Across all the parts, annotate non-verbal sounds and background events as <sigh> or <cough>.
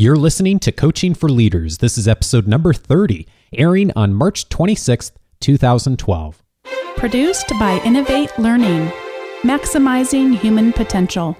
You're listening to Coaching for Leaders. This is episode number 30, airing on March 26th, 2012. Produced by Innovate Learning, maximizing human potential.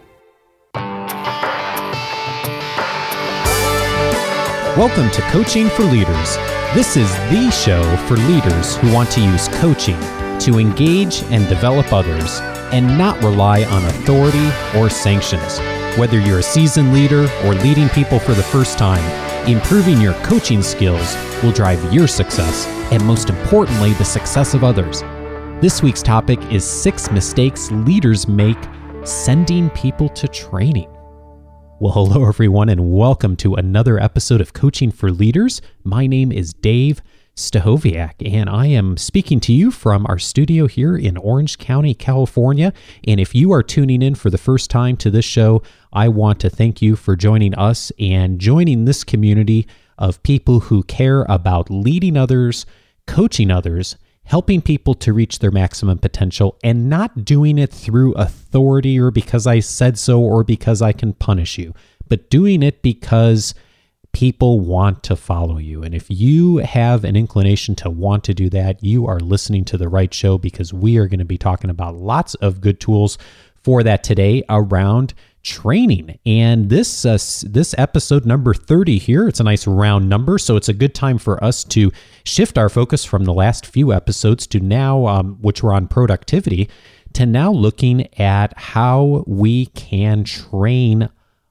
Welcome to Coaching for Leaders. This is the show for leaders who want to use coaching to engage and develop others and not rely on authority or sanctions. Whether you're a seasoned leader or leading people for the first time, improving your coaching skills will drive your success and, most importantly, the success of others. This week's topic is six mistakes leaders make sending people to training. Well, hello, everyone, and welcome to another episode of Coaching for Leaders. My name is Dave. Stachowiak, and I am speaking to you from our studio here in Orange County, California. And if you are tuning in for the first time to this show, I want to thank you for joining us and joining this community of people who care about leading others, coaching others, helping people to reach their maximum potential, and not doing it through authority or because I said so or because I can punish you, but doing it because people want to follow you. And if you have an inclination to want to do that, you are listening to the right show because we are going to be talking about lots of good tools for that today around training. And this uh, this episode number 30 here, it's a nice round number, so it's a good time for us to shift our focus from the last few episodes to now um, which were on productivity to now looking at how we can train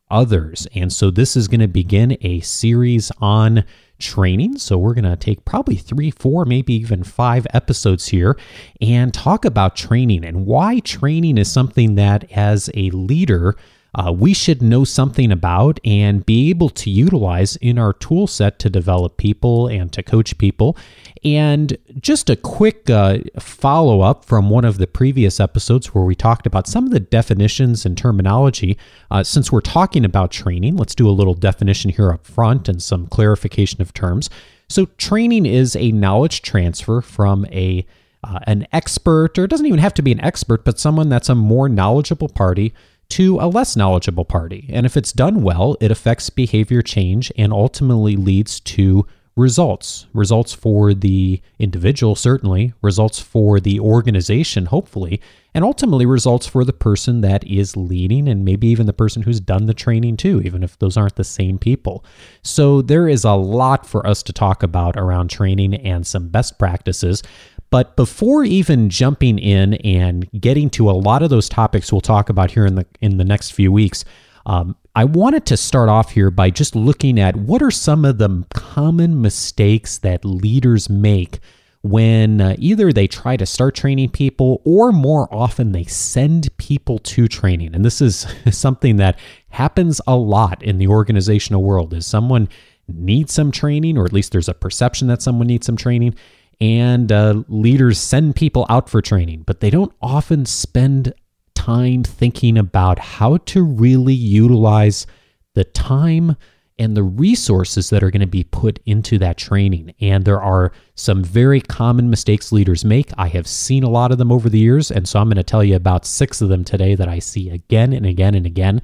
others. And so this is going to begin a series on training. So we're going to take probably three, four, maybe even five episodes here and talk about training and why training is something that as a leader, uh, we should know something about and be able to utilize in our tool set to develop people and to coach people. And just a quick uh, follow up from one of the previous episodes where we talked about some of the definitions and terminology. Uh, since we're talking about training, let's do a little definition here up front and some clarification of terms. So, training is a knowledge transfer from a uh, an expert, or it doesn't even have to be an expert, but someone that's a more knowledgeable party to a less knowledgeable party. And if it's done well, it affects behavior change and ultimately leads to results. Results for the individual, certainly, results for the organization, hopefully, and ultimately results for the person that is leading and maybe even the person who's done the training too, even if those aren't the same people. So there is a lot for us to talk about around training and some best practices. But before even jumping in and getting to a lot of those topics we'll talk about here in the in the next few weeks, um, I wanted to start off here by just looking at what are some of the common mistakes that leaders make when uh, either they try to start training people or more often they send people to training. And this is <laughs> something that happens a lot in the organizational world is someone needs some training or at least there's a perception that someone needs some training and uh, leaders send people out for training, but they don't often spend time thinking about how to really utilize the time and the resources that are going to be put into that training. And there are some very common mistakes leaders make. I have seen a lot of them over the years. And so I'm going to tell you about six of them today that I see again and again and again.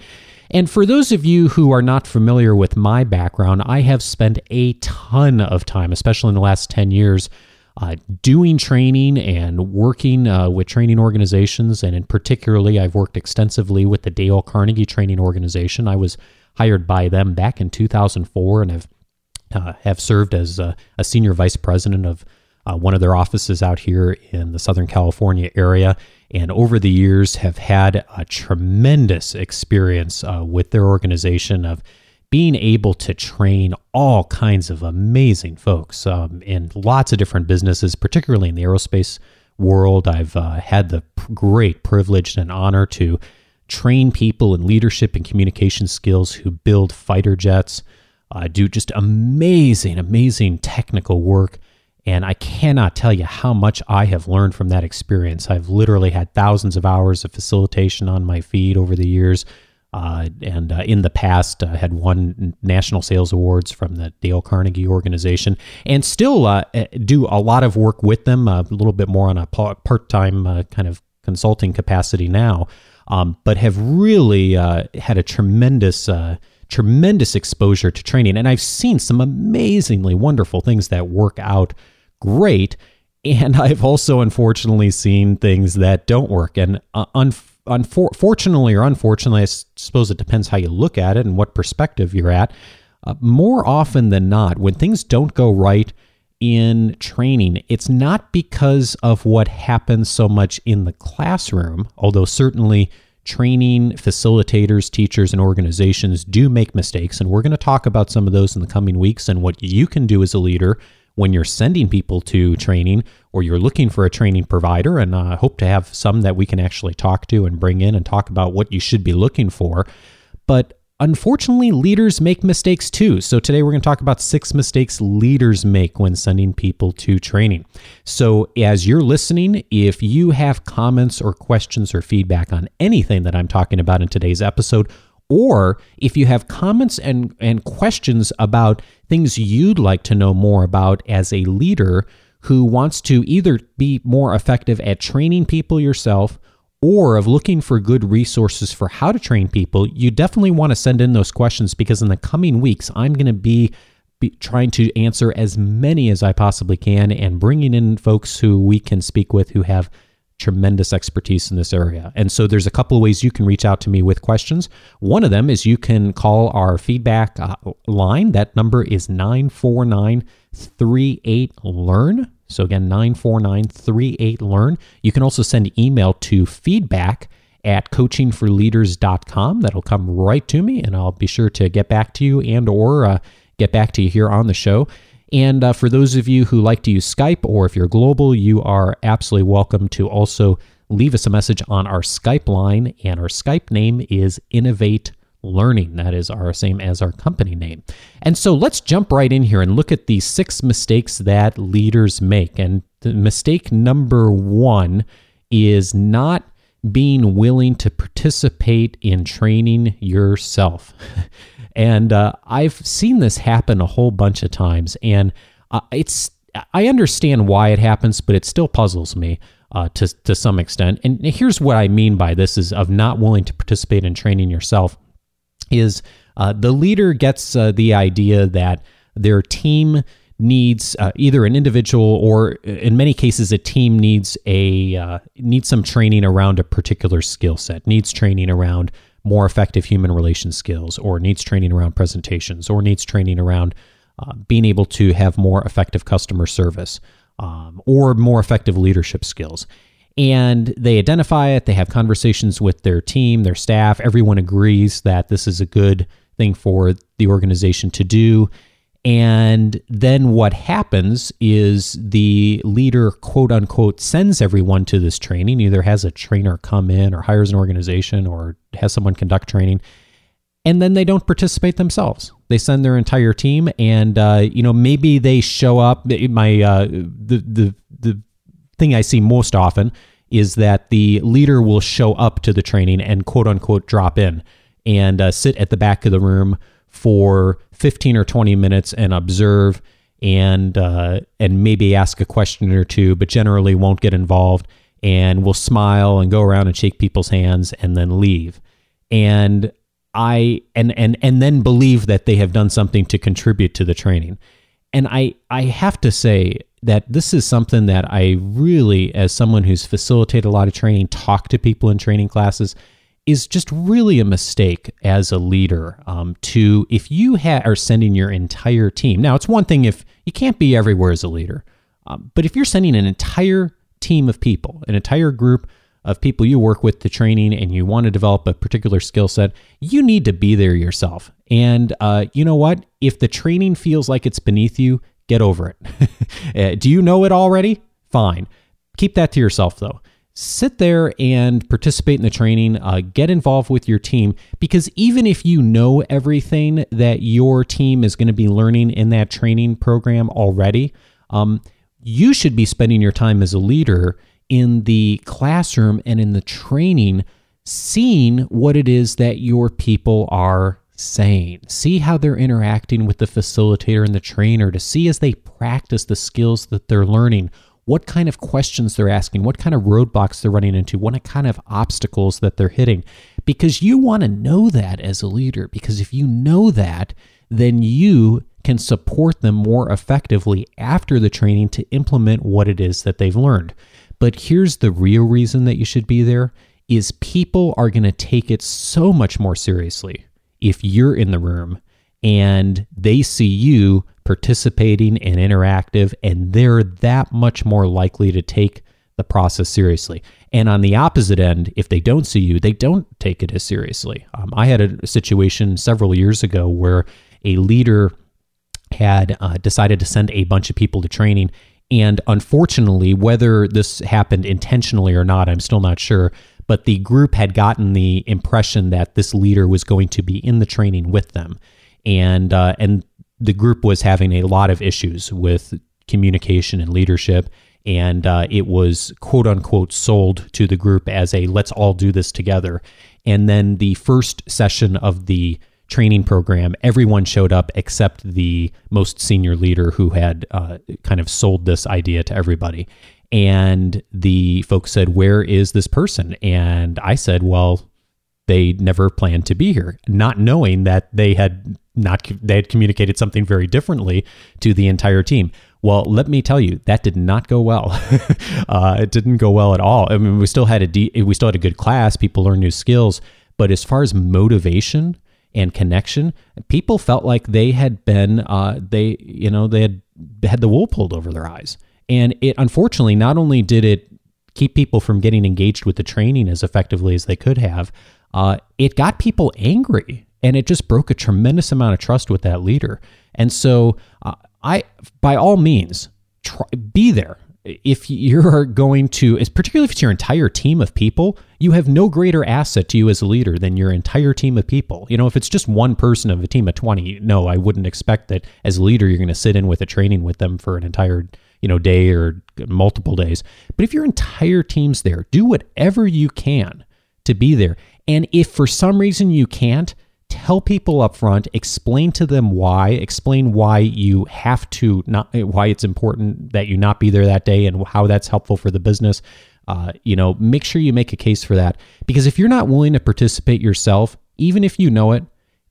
And for those of you who are not familiar with my background, I have spent a ton of time, especially in the last 10 years, uh, doing training and working uh, with training organizations. And in particularly, I've worked extensively with the Dale Carnegie Training Organization. I was hired by them back in 2004 and have, uh, have served as a, a, senior vice president of uh, one of their offices out here in the Southern California area. And over the years, have had a tremendous experience uh, with their organization of being able to train all kinds of amazing folks um, in lots of different businesses, particularly in the aerospace world. I've uh, had the great privilege and honor to train people in leadership and communication skills who build fighter jets, uh, do just amazing, amazing technical work. And I cannot tell you how much I have learned from that experience. I've literally had thousands of hours of facilitation on my feed over the years uh, and uh, in the past uh, had won national sales awards from the Dale Carnegie organization, and still uh, eh, do a lot of work with them, uh, a little bit more on a part time uh, kind of consulting capacity now, um, but have really had a tremendous tremendous exposure to training. And I've seen some amazingly wonderful things that work out great. And <laughs> I've also unfortunately seen things that don't work. And uh, unfortunately or unfortunately, I suppose it depends how you look at it and what perspective you're at. Uh, more often than not, when things don't go right in training, it's not because of what happens so much in the classroom, although certainly training facilitators, teachers, and organizations do make mistakes. And we're going to talk about some of those in the coming weeks and what you can do as a leader when you're sending people to training or you're looking for a training provider. And I uh, hope to have some that we can actually talk to and bring in and talk about what you should be looking for. But Unfortunately, leaders make mistakes too. So, today we're going to talk about six mistakes leaders make when sending people to training. So, as you're listening, if you have comments or questions or feedback on anything that I'm talking about in today's episode, or if you have comments and, and questions about things you'd like to know more about as a leader who wants to either be more effective at training people yourself or of looking for good resources for how to train people, you definitely want to send in those questions because in the coming weeks, I'm going to be, be trying to answer as many as I possibly can and bringing in folks who we can speak with who have tremendous expertise in this area. And so there's a couple of ways you can reach out to me with questions. One of them is you can call our feedback uh, line. That number is 949 38 Learn. So again, 949 Learn. You can also send email to feedback at coachingforleaders.com. That'll come right to me, and I'll be sure to get back to you and or uh, get back to you here on the show. And uh, for those of you who like to use Skype, or if you're global, you are absolutely welcome to also leave us a message on our Skype line. And our Skype name is Innovate Learning. That is our same as our company name. And so let's jump right in here and look at the six mistakes that leaders make. And mistake number one is not being willing to participate in training yourself. <laughs> and uh, I've seen this happen a whole bunch of times, and uh, it's I understand why it happens, but it still puzzles me uh, to to some extent. And here's what I mean by this: is of not willing to participate in training yourself is uh, the leader gets uh, the idea that their team needs uh, either an individual or in many cases a team needs a uh, needs some training around a particular skill set needs training around more effective human relations skills or needs training around presentations or needs training around uh, being able to have more effective customer service um, or more effective leadership skills and they identify it. They have conversations with their team, their staff. Everyone agrees that this is a good thing for the organization to do. And then what happens is the leader, quote unquote, sends everyone to this training, either has a trainer come in or hires an organization or has someone conduct training. And then they don't participate themselves. They send their entire team, and uh, you know maybe they show up. My uh, the the the thing I see most often is that the leader will show up to the training and quote unquote drop in and uh, sit at the back of the room for 15 or 20 minutes and observe and uh, and maybe ask a question or two, but generally won't get involved and will smile and go around and shake people's hands and then leave. And I and and and then believe that they have done something to contribute to the training. And I I have to say that this is something that I really, as someone who's facilitated a lot of training, talk to people in training classes, is just really a mistake as a leader. Um, to if you ha- are sending your entire team, now it's one thing if you can't be everywhere as a leader, um, but if you're sending an entire team of people, an entire group of people you work with to training and you want to develop a particular skill set, you need to be there yourself. And uh, you know what? If the training feels like it's beneath you, Get over it. <laughs> Uh, do you know it already? Fine. Keep that to yourself, though. Sit there and participate in the training. Uh, get involved with your team because even if you know everything that your team is going to be learning in that training program already, um, you should be spending your time as a leader in the classroom and in the training, seeing what it is that your people are saying. See how they're interacting with the facilitator and the trainer to see as they practice the skills that they're learning what kind of questions they're asking, what kind of roadblocks they're running into, what kind of obstacles that they're hitting. Because you want to know that as a leader. Because if you know that, then you can support them more effectively after the training to implement what it is that they've learned. But here's the real reason that you should be there is people are going to take it so much more seriously if you're in the room and they see you participating and interactive, and they're that much more likely to take the process seriously. And on the opposite end, if they don't see you, they don't take it as seriously. Um, I had a situation several years ago where a leader had uh, decided to send a bunch of people to training. And unfortunately, whether this happened intentionally or not, I'm still not sure. But the group had gotten the impression that this leader was going to be in the training with them and uh, and the group was having a lot of issues with communication and leadership and uh, it was quote unquote sold to the group as a let's all do this together. And then the first session of the training program everyone showed up except the most senior leader who had uh, kind of sold this idea to everybody. And the folks said where is this person? And i said well they never planned to be here, not knowing that they had not they had communicated something very differently to the entire team. Well, let me tell you, that did not go well. <laughs> uh, it didn't go well at all. I mean, we still had a de- we still had a good class. People learned new skills, but as far as motivation and connection, people felt like they had been uh, they you know they had had the wool pulled over their eyes, and it unfortunately not only did it keep people from getting engaged with the training as effectively as they could have, uh, it got people angry and it just broke a tremendous amount of trust with that leader. And so, uh, I, by all means, try, be there. If you're going to, particularly if it's your entire team of people, you have no greater asset to you as a leader than your entire team of people. You know, if it's just one person of a team of 20, no, I wouldn't expect that as a leader, you're going to sit in with a training with them for an entire, you know, day or multiple days. But if your entire team's there, do whatever you can to be there. And if for some reason you can't, tell people up front, explain to them why, explain why you have to not why it's important that you not be there that day and how that's helpful for the business. Uh, you know, make sure you make a case for that because if you're not willing to participate yourself, even if you know it,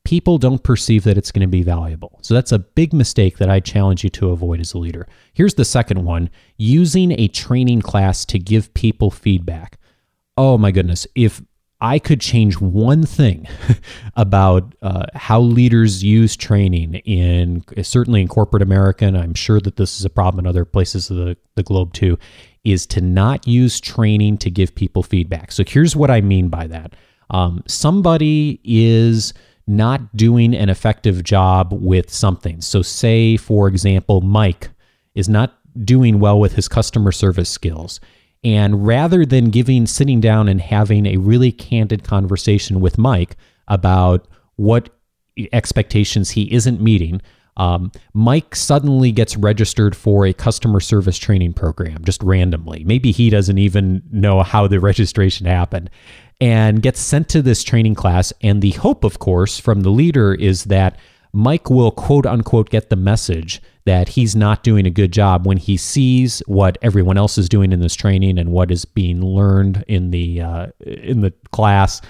people don't perceive that it's going to be valuable. So that's a big mistake that I challenge you to avoid as a leader. Here's the second one using a training class to give people feedback. Oh my goodness. If I could change one thing <laughs> about uh, how leaders use training in certainly in corporate America, and I'm sure that this is a problem in other places of the, the globe too, is to not use training to give people feedback. So here's what I mean by that. Um, somebody is not doing an effective job with something. So, say, for example, Mike is not doing well with his customer service skills and rather than giving, sitting down and having a really candid conversation with Mike about what expectations he isn't meeting, um, Mike suddenly gets registered for a customer service training program just randomly. Maybe he doesn't even know how the <laughs> registration happened and gets sent to this training class. And the hope, of course, from the leader is that Mike will quote unquote get the message that he's not doing a good job when he sees what everyone else is doing in this training and what is being learned in the uh, in the class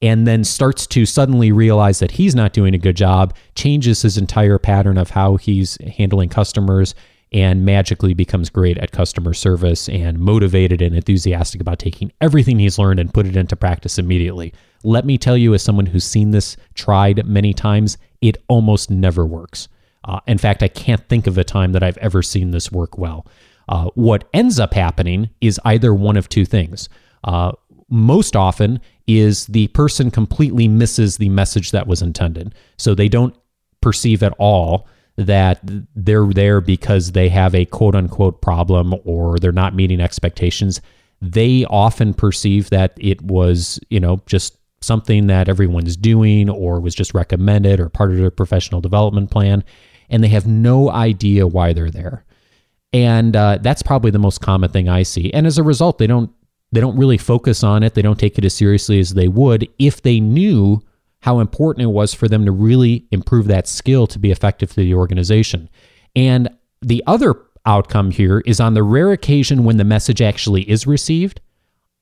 and then starts to suddenly realize that he's not doing a good job changes his entire pattern of how he's handling customers and magically becomes great at customer service and motivated and enthusiastic about taking everything he's learned and put it into practice immediately. Let me tell you, as someone who's seen this tried many times, it almost never works. Uh, in fact, I can't think of a time that I've ever seen this work well. Uh, what ends up happening is either one of two things. Uh, most often is the person completely misses the message that was intended. So they don't perceive at all that they're there because they have a quote unquote problem or they're not meeting expectations. They often perceive that it was, you know, just something that everyone's doing or was just recommended or part of their professional development plan and they have no idea why they're there. And uh, that's probably the most common thing I see. And as a result, they don't they don't really focus on it. They don't take it as seriously as they would if they knew how important it was for them to really improve that skill to be effective to the organization. And the other outcome here is on the rare occasion when the message actually is received,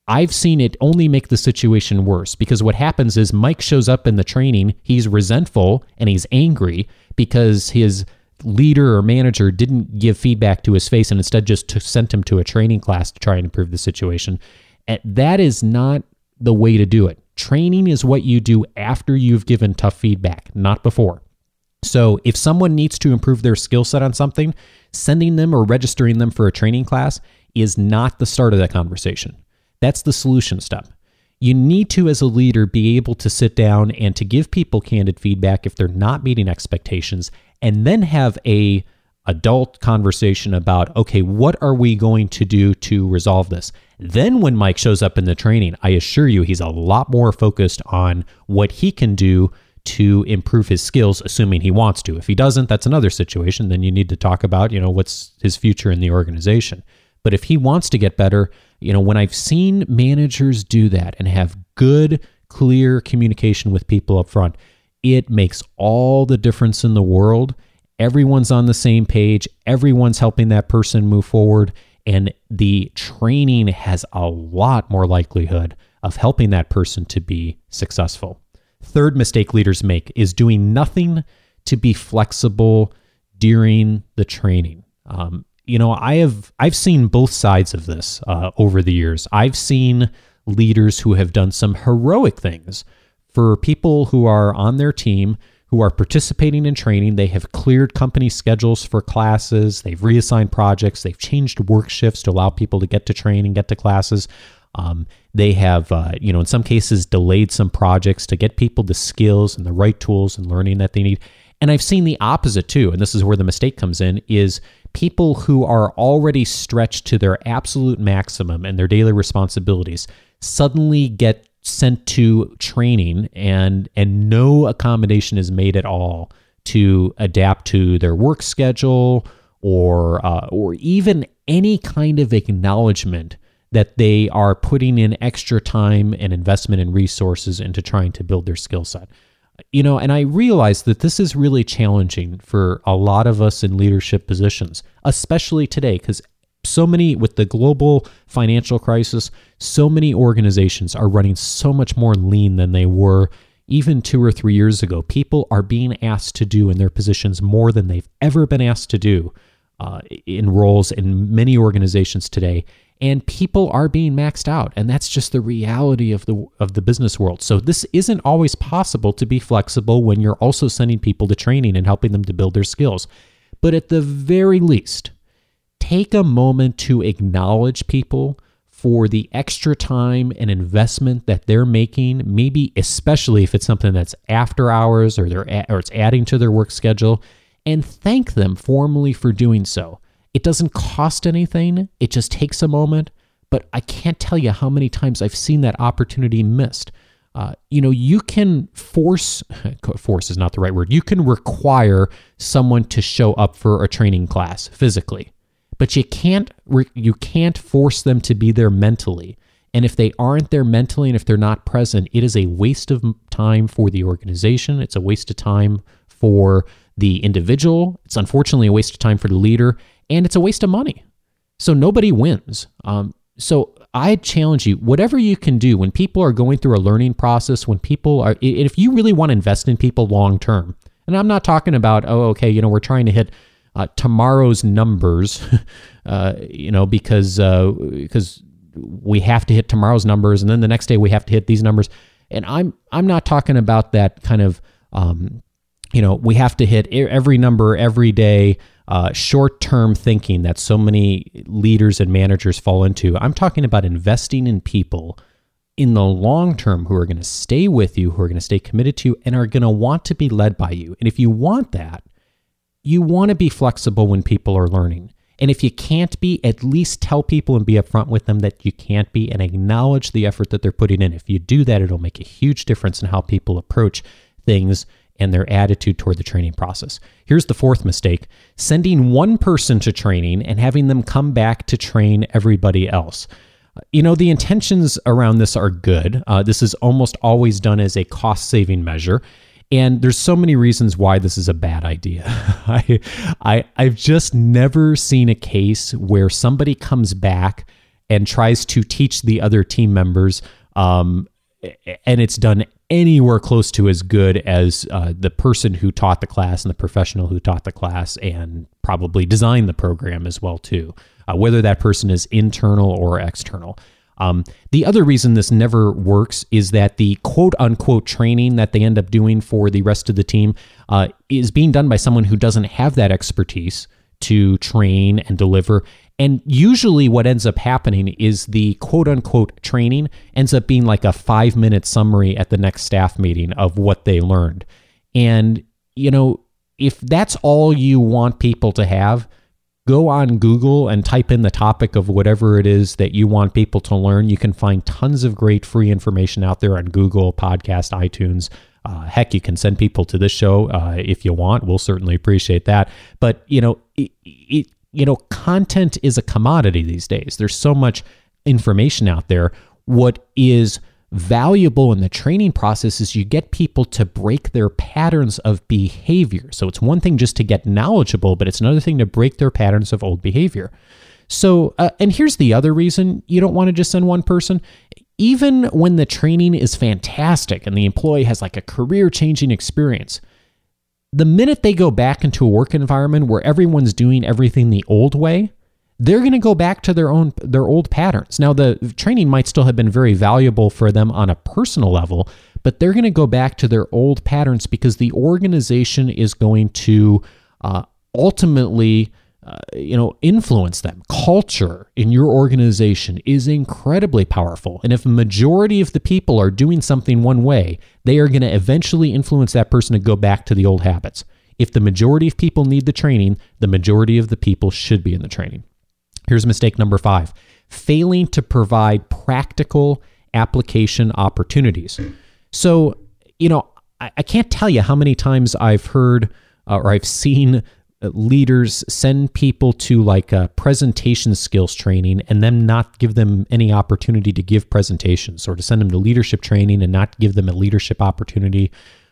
I've seen it only make the situation worse because what happens is Mike shows up in the training, he's resentful and he's angry because his leader or manager didn't give feedback to his face and instead just sent him to a training class to try and improve the situation. And that is not the way to do it. Training is what you do after you've given tough feedback, not before. So if someone needs to improve their skill set on something, sending them or registering them for a training class is not the start of that conversation. That's the solution step. You need to, as a leader, be able to sit down and to give people candid feedback if they're not meeting expectations, and then have a adult conversation about okay, what are we going to do to resolve this? Then, when Mike shows up in the training, I assure you he's a lot more focused on what he can do to improve his skills, assuming he wants to. If he doesn't, that's another situation. Then you need to talk about, you know, what's his future in the organization. But if he wants to get better, you know, when I've seen managers do that and have good, clear communication with people up front, it makes all the difference in the world. Everyone's on the same page, everyone's helping that person move forward, and the training has a lot more likelihood of helping that person to be successful. Third mistake leaders make is doing nothing to be flexible during the training. Um, you know, I have I've seen both sides of this uh, over the years. I've seen leaders who have done some heroic things for people who are on their team who are participating in training. They have cleared company schedules for classes. They've reassigned projects. They've changed work shifts to allow people to get to training, get to classes. Um, they have, uh, you know, in some cases, delayed some projects to get people the skills and the right tools and learning that they need. And I've seen the opposite too, and this is where the mistake comes in: is people who are already stretched to their absolute maximum and their daily responsibilities suddenly get sent to training and and no accommodation is made at all to adapt to their work schedule or uh, or even any kind of acknowledgement that they are putting in extra time and investment and resources into trying to build their skill set. You know, and I realize that this is really challenging for a lot of us in leadership positions, especially today, because so many with the global financial crisis, so many organizations are running so much more lean than they were even two or three years ago. People are being asked to do in their positions more than they've ever been asked to do uh, in roles in many organizations today. And people are being maxed out. And that's just the reality of the of the business world. So this isn't always possible to be flexible when you're also sending people to training and helping them to build their skills. But at the very least take a moment to acknowledge people for the extra time and investment that they're making maybe especially if it's something that's after hours or they're or it's adding to their work schedule and thank them formally for doing so it doesn't cost anything, it just takes a moment. But I can't tell you how many times I've seen that opportunity missed. Uh, you know, you can force, <laughs> force is not the right word, you can require someone to show up for a training class physically, but you can't, you can't force them to be there mentally. And if they aren't there mentally and if they're not present, it is a waste of time for the organization. It's a waste of time for the individual. It's unfortunately a waste of time for the leader and it's a waste of money. So nobody wins. Um, so I challenge you, whatever you can do when people are going through a learning process, when people are, if you really want to invest in people long term, and I'm not talking about, oh, okay, you know, we're trying to hit uh, tomorrow's numbers, <laughs> uh, you know, because uh, because we have to hit tomorrow's numbers, and then the next day we have to hit these numbers. And I'm I'm not talking about that kind of, um, you know, we have to hit every number every day uh, short term thinking that so many leaders and managers fall into. I'm talking about investing in people in the long term who are going to stay with you, who are going to stay committed to you, and are going to want to be led by you. And if you want that, you want to be flexible when people are learning. And if you can't be, at least tell people and be upfront with them that you can't be and acknowledge the effort that they're putting in. If you do that, it'll make a huge difference in how people approach things and their attitude toward the training process. Here's the fourth mistake sending one person to training and having them come back to train everybody else. You know, the intentions around this are good. Uh, this is almost always done as a cost saving measure. And there's so many reasons why this is a bad idea. <laughs> I, I, I've just never seen a case where somebody comes back and tries to teach the other team members, um, and it's done anywhere close to as good as uh, the person who taught the class and the professional who taught the class and probably designed the program as well too, uh, whether that person is internal or external. Um, the other reason this never works is that the quote unquote training that they end up doing for the rest of the team uh, is being done by someone who doesn't have that expertise to train and deliver. And usually, what ends up happening is the quote unquote training ends up being like a five minute summary at the next staff meeting of what they learned. And, you know, if that's all you want people to have, go on Google and type in the topic of whatever it is that you want people to learn. You can find tons of great free information out there on Google, Podcast, iTunes. Uh, heck, you can send people to this show uh, if you want. We'll certainly appreciate that. But you know, it, it, you know, content is a commodity these days. There's so much information out there. What is valuable in the training process is you get people to break their patterns of behavior. So it's one thing just to get knowledgeable, but it's another thing to break their patterns of old behavior. So, uh, and here's the other reason you don't want to just send one person. Even when the training is fantastic and the employee has like a career changing experience, the minute they go back into a work environment where everyone's doing everything the old way, they're going to go back to their own their old patterns. Now the training might still have been very valuable for them on a personal level, but they're going to go back to their old patterns because the organization is going to uh, ultimately uh, you know influence them. Culture in your organization is incredibly powerful and if a majority of the people are doing something one way they are going to eventually influence that person to go back to the old habits. If the majority of people need the training the majority of the people should be in the training Here's mistake number five failing to provide practical application opportunities. So, you know, I, I can't tell you how many times I've heard uh, or I've seen uh, leaders send people to like a presentation skills training and then not give them any opportunity to give presentations or to send them to leadership training and not give them a leadership opportunity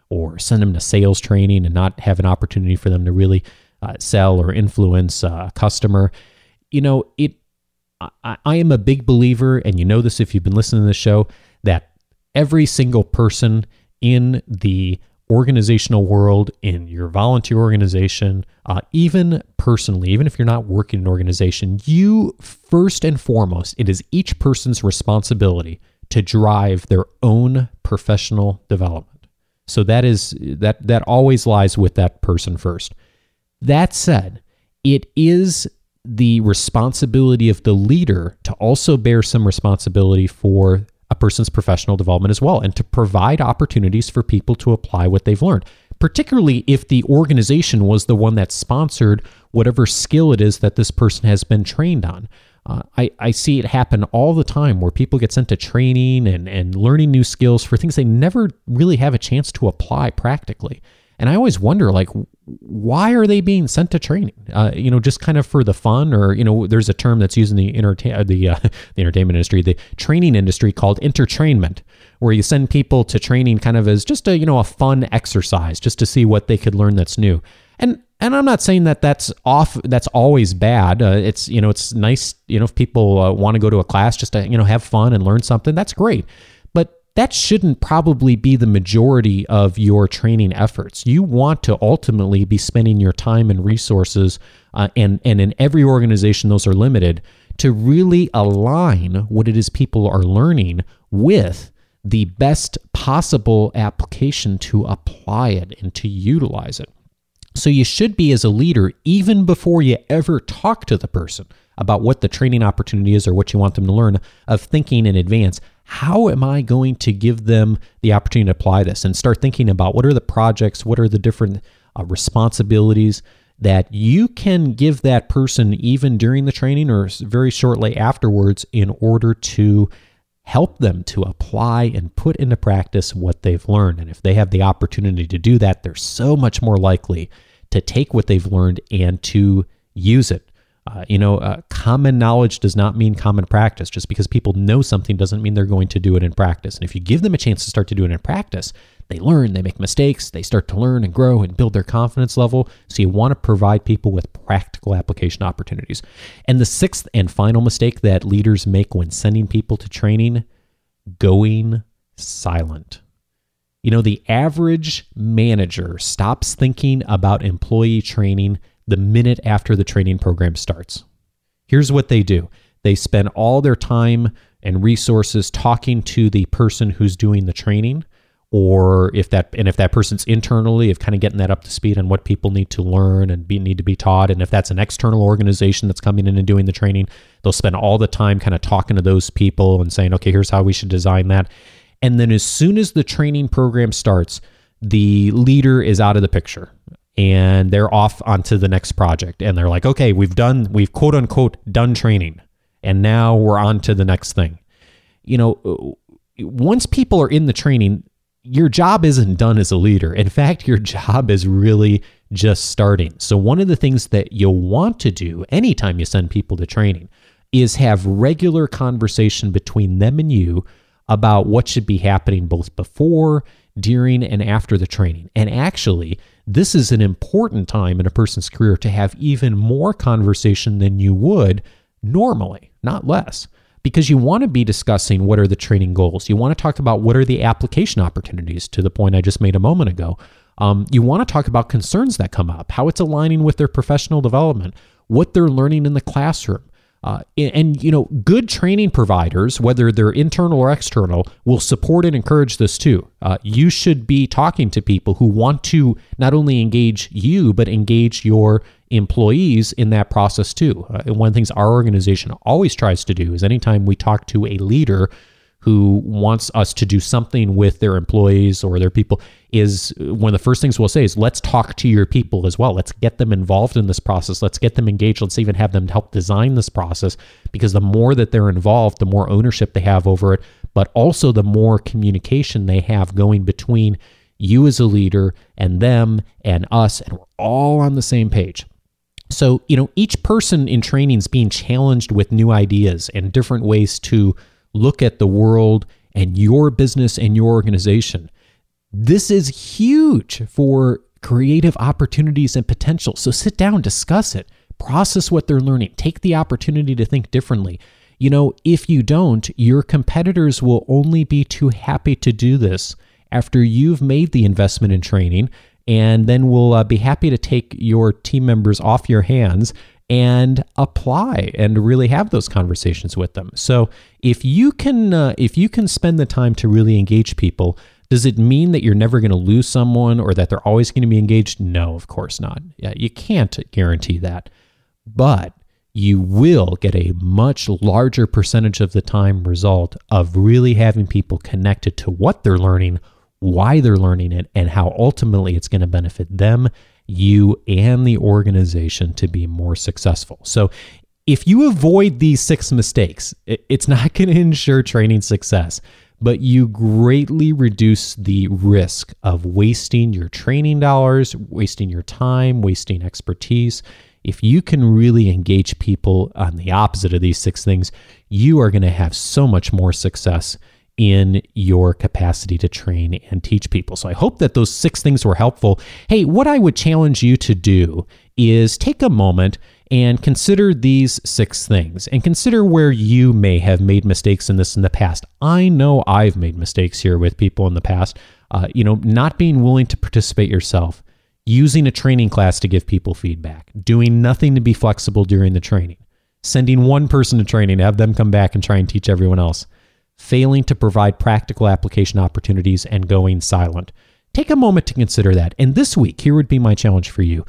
or send them to sales training and not have an opportunity for them to really uh, sell or influence a customer you know, it. I, I am a big believer, and you know this if you've been listening to the show, that every single person in the organizational world, in your volunteer organization, uh, even personally, even if you're not working in an organization, you first and foremost, it is each person's responsibility to drive their own professional development. So that is that that always lies with that person first. That said, it is the responsibility of the leader to also bear some responsibility for a person's professional development as well and to provide opportunities for people to apply what they've learned. Particularly if the organization was the one that sponsored whatever skill it is that this person has been trained on. Uh, I, I see it happen all the time where people get sent to training and, and learning new skills for things they never really have a chance to apply practically. And I always wonder, like, why are they being sent to training? Uh, you know, just kind of for the fun, or you know, there's a term that's used in the entertain uh, the uh, <laughs> the entertainment industry, the training industry called edutainment, where you send people to training kind of as just a you know a fun exercise, just to see what they could learn that's new. And and I'm not saying that that's off. That's always bad. Uh, it's you know it's nice you know if people uh, want to go to a class just to you know have fun and learn something. That's great that shouldn't probably be the majority of your training efforts. You want to ultimately be spending your time and resources, uh, and and in every organization those are limited to really align what it is people are learning with the best possible application to apply it and to utilize it. So you should be as a leader even before you ever talk to the person about what the training opportunity is or what you want them to learn of thinking in advance how am I going to give them the opportunity to apply this and start thinking about what are the projects, what are the different uh, responsibilities that you can give that person even during the training or very shortly afterwards in order to help them to apply and put into practice what they've learned. And if they have the opportunity to do that, they're so much more likely to take what they've learned and to use it Uh, you know, uh, common knowledge does not mean common practice. Just because people know something doesn't mean they're going to do it in practice. And if you give them a chance to start to do it in practice, they learn, they make mistakes, they start to learn and grow and build their confidence level. So you want to provide people with practical application opportunities. And the sixth and final mistake that leaders make when sending people to training going silent. You know, the average manager stops thinking about employee training the minute after the training program starts. Here's what they do. They spend all their time and resources talking to the person who's doing the training or if that and if that person's internally of kind of getting that up to speed on what people need to learn and be, need to be taught and if that's an external organization that's coming in and doing the training they'll spend all the time kind of talking to those people and saying okay here's how we should design that. And then as soon as the training program starts the leader is out of the picture and they're off onto the next project and they're like okay we've done we've quote unquote done training and now we're on to the next thing you know uh, once people are in the training your job isn't done as a leader. In fact, your job is really just starting. So, one of the things that you'll want to do anytime you send people to training is have regular conversation between them and you about what should be happening both before, during, and after the training. And actually, this is an important time in a person's career to have even more conversation than you would normally, not less because you want to be discussing what are the training goals. You want to talk about what are the application opportunities to the point I just made a moment ago. Um, you want to talk about concerns that come up, how it's aligning with their professional development, what they're learning in the classroom. Uh, and you know, good training providers, whether they're internal or external, will support and encourage this too. Uh, you should be talking to people who want to not only engage you but engage your employees in that process too. Uh, and one of the things our organization always tries to do is anytime we talk to a leader who wants us to do something with their employees or their people is uh, one of the first things we'll say is let's talk to your people as well. Let's get them involved in this process. Let's get them engaged. Let's even have them help design this process. Because the more that they're involved the more ownership they have over it but also the more communication they have going between you as a leader and them and us and we're all on the same page. So, you know, each person in training is being challenged with new ideas and different ways to look at the world and your business and your organization. This is huge for creative opportunities and potential. So sit down, discuss it, process what they're learning, take the opportunity to think differently. You know, if you don't, your competitors will only be too happy to do this after you've made the investment in training and then we'll uh, be happy to take your team members off your hands and apply and really have those conversations with them. So if you can uh, if you can spend the time to really engage people, does it mean that you're never going to lose someone or that they're always going to be engaged? No, of course not. Yeah, you can't guarantee that. But you will get a much larger percentage of the time result of really having people connected to what they're learning why they're learning it, and how ultimately it's going to benefit them, you, and the organization to be more successful. So, if you avoid these six mistakes, it's not <laughs> going to ensure training success, but you greatly reduce the risk of wasting your training dollars, wasting your time, wasting expertise. If you can really engage people on the opposite of these six things, you are going to have so much more success in your capacity to train and teach people. So I hope that those six things were helpful. Hey, what I would challenge you to do is take a moment and consider these six things and consider where you may have made mistakes in this in the past. I know I've made mistakes here with people in the past. Uh, you know, not being willing to participate yourself, using a training class to give people feedback, doing nothing to be flexible during the training, sending one person to training, to have them come back and try and teach everyone else failing to provide practical application opportunities, and going silent. Take a moment to consider that. And this week, here would be my challenge for you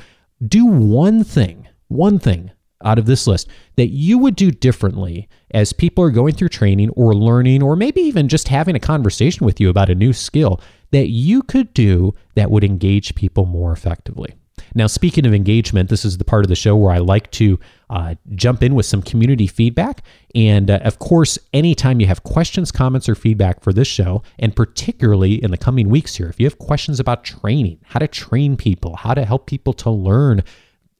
do one thing, one thing out of this list that you would do differently as people are going through training or learning, or maybe even just having a conversation with you about a new skill that you could do that would engage people more effectively. Now, speaking of engagement, this is the part of the show where I like to uh, jump in with some community feedback. And uh, of course, anytime you have questions, comments, or feedback for this show, and particularly in the coming weeks here, if you have questions about training, how to train people, how to help people to learn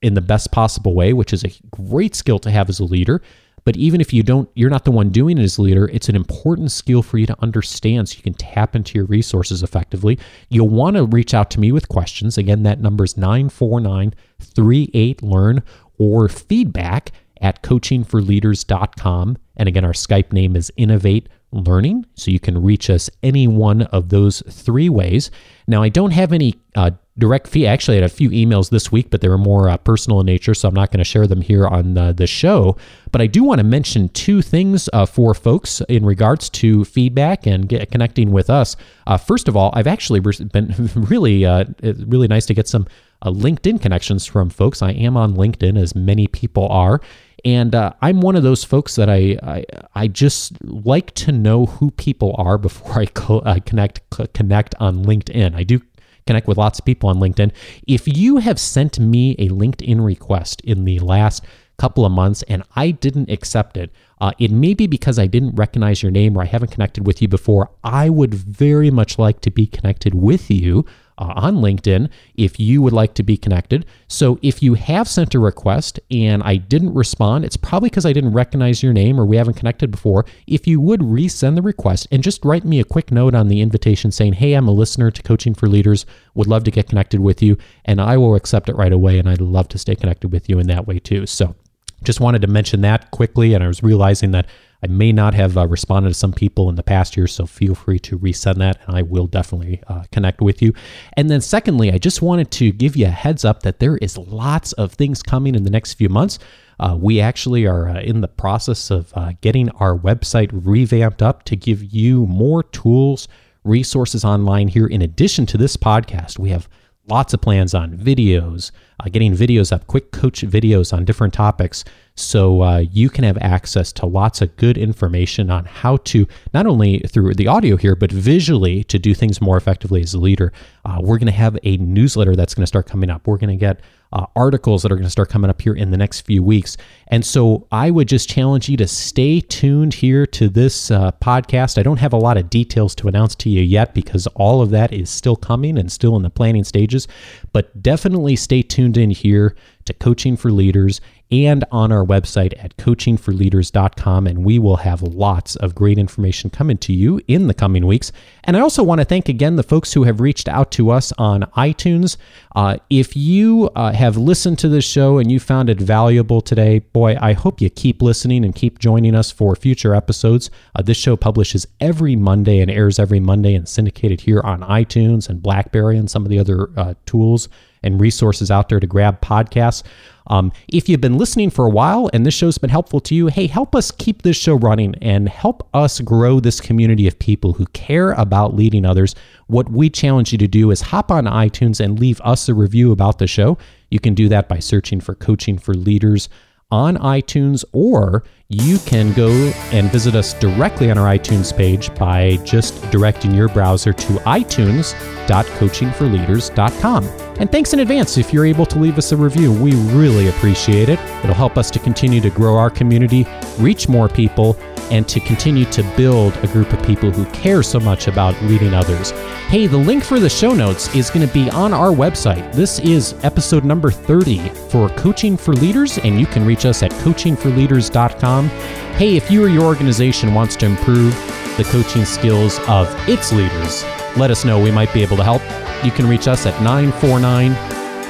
in the best possible way, which is a great skill to have as a leader. But even if you don't, you're not the one doing it as a leader, it's an important skill for you to understand so you can tap into your resources effectively. You'll want to reach out to me with questions. Again, that number is 949 38 Learn or feedback at coachingforleaders.com. And again, our Skype name is Innovate Learning. So you can reach us any one of those three ways. Now, I don't have any uh, direct fee. Actually, I had a few emails this week, but they were more uh, personal in nature, so I'm not going to share them here on the show. But I do want to mention two things uh, for folks in regards to feedback and get, connecting with us. Uh, first of all, I've actually been <laughs> really, uh, really nice to get some LinkedIn connections from folks. I am on LinkedIn, as many people are. And uh, I'm one of those folks that I, I, I just like to know who people are before I co- uh, connect connect on LinkedIn. I do connect with lots of people on LinkedIn. If you have sent me a LinkedIn request in the last couple of months and I didn't accept it, uh, it may be because I didn't recognize your name or I haven't connected with you before. I would very much like to be connected with you uh, on LinkedIn if you would like to be connected. So if you have sent a request and I didn't respond, it's probably because I didn't recognize your name or we haven't connected before. If you would resend the request and just write me a quick note on the invitation saying, Hey, I'm a listener to Coaching for Leaders, would love to get connected with you, and I will accept it right away. And I'd love to stay connected with you in that way too. So just wanted to mention that quickly. And I was realizing that I may not have uh, responded to some people in the past year, so feel free to resend that, and I will definitely uh, connect with you. And then, secondly, I just wanted to give you a heads up that there is lots of things coming in the next few months. Uh, we actually are uh, in the process of uh, getting our website revamped up to give you more tools, resources online here. In addition to this podcast, we have lots of plans on videos, uh, getting videos up, quick coach videos on different topics. So uh, you can have access to lots of good information on how to, not only through the audio here, but visually to do things more effectively as a leader. Uh, we're going to have a newsletter that's going to start coming up. We're going to get uh, articles that are going to start coming up here in the next few weeks. And so I would just challenge you to stay tuned here to this uh, podcast. I don't have a lot of details to announce to you yet because all of that is still coming and still in the planning stages. But definitely stay tuned in here to Coaching for Leaders and on our website at coachingforleaders.com. And we will have lots of great information coming to you in the coming weeks. And I also want to thank again the folks who have reached out to us on iTunes. Uh, if you uh, have listened to this show and you found it valuable today, boy, I hope you keep listening and keep joining us for future episodes. Uh, this show publishes every Monday and airs every Monday and syndicated here on iTunes and Blackberry and some of the other uh, tools and resources out there to grab podcasts. Um, if you've been listening for a while and this show's been helpful to you, hey, help us keep this show running and help us grow this community of people who care about leading others. What we challenge you to do is hop on iTunes and leave us a review about the show. You can do that by searching for Coaching for Leaders on iTunes, or you can go and visit us directly on our iTunes page by just directing your browser to itunes.coachingforleaders.com. And thanks in advance if you're able to leave us a review. We really appreciate it. It'll help us to continue to grow our community, reach more people, and to continue to build a group of people who care so much about leading others. Hey, the link for the show notes is going to be on our website. This is episode number 30 for Coaching for Leaders, and you can reach us at coachingforleaders.com. Hey, if you or your organization wants to improve the coaching skills of its leaders, let us know. We might be able to help. You can reach us at 949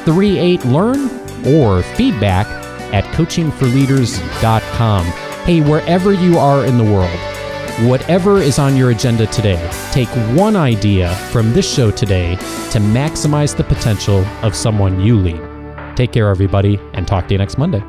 38 Learn or feedback at coachingforleaders.com. Hey, wherever you are in the world, whatever is on your agenda today, take one idea from this show today to maximize the potential of someone you lead. Take care, everybody, and talk to you next Monday.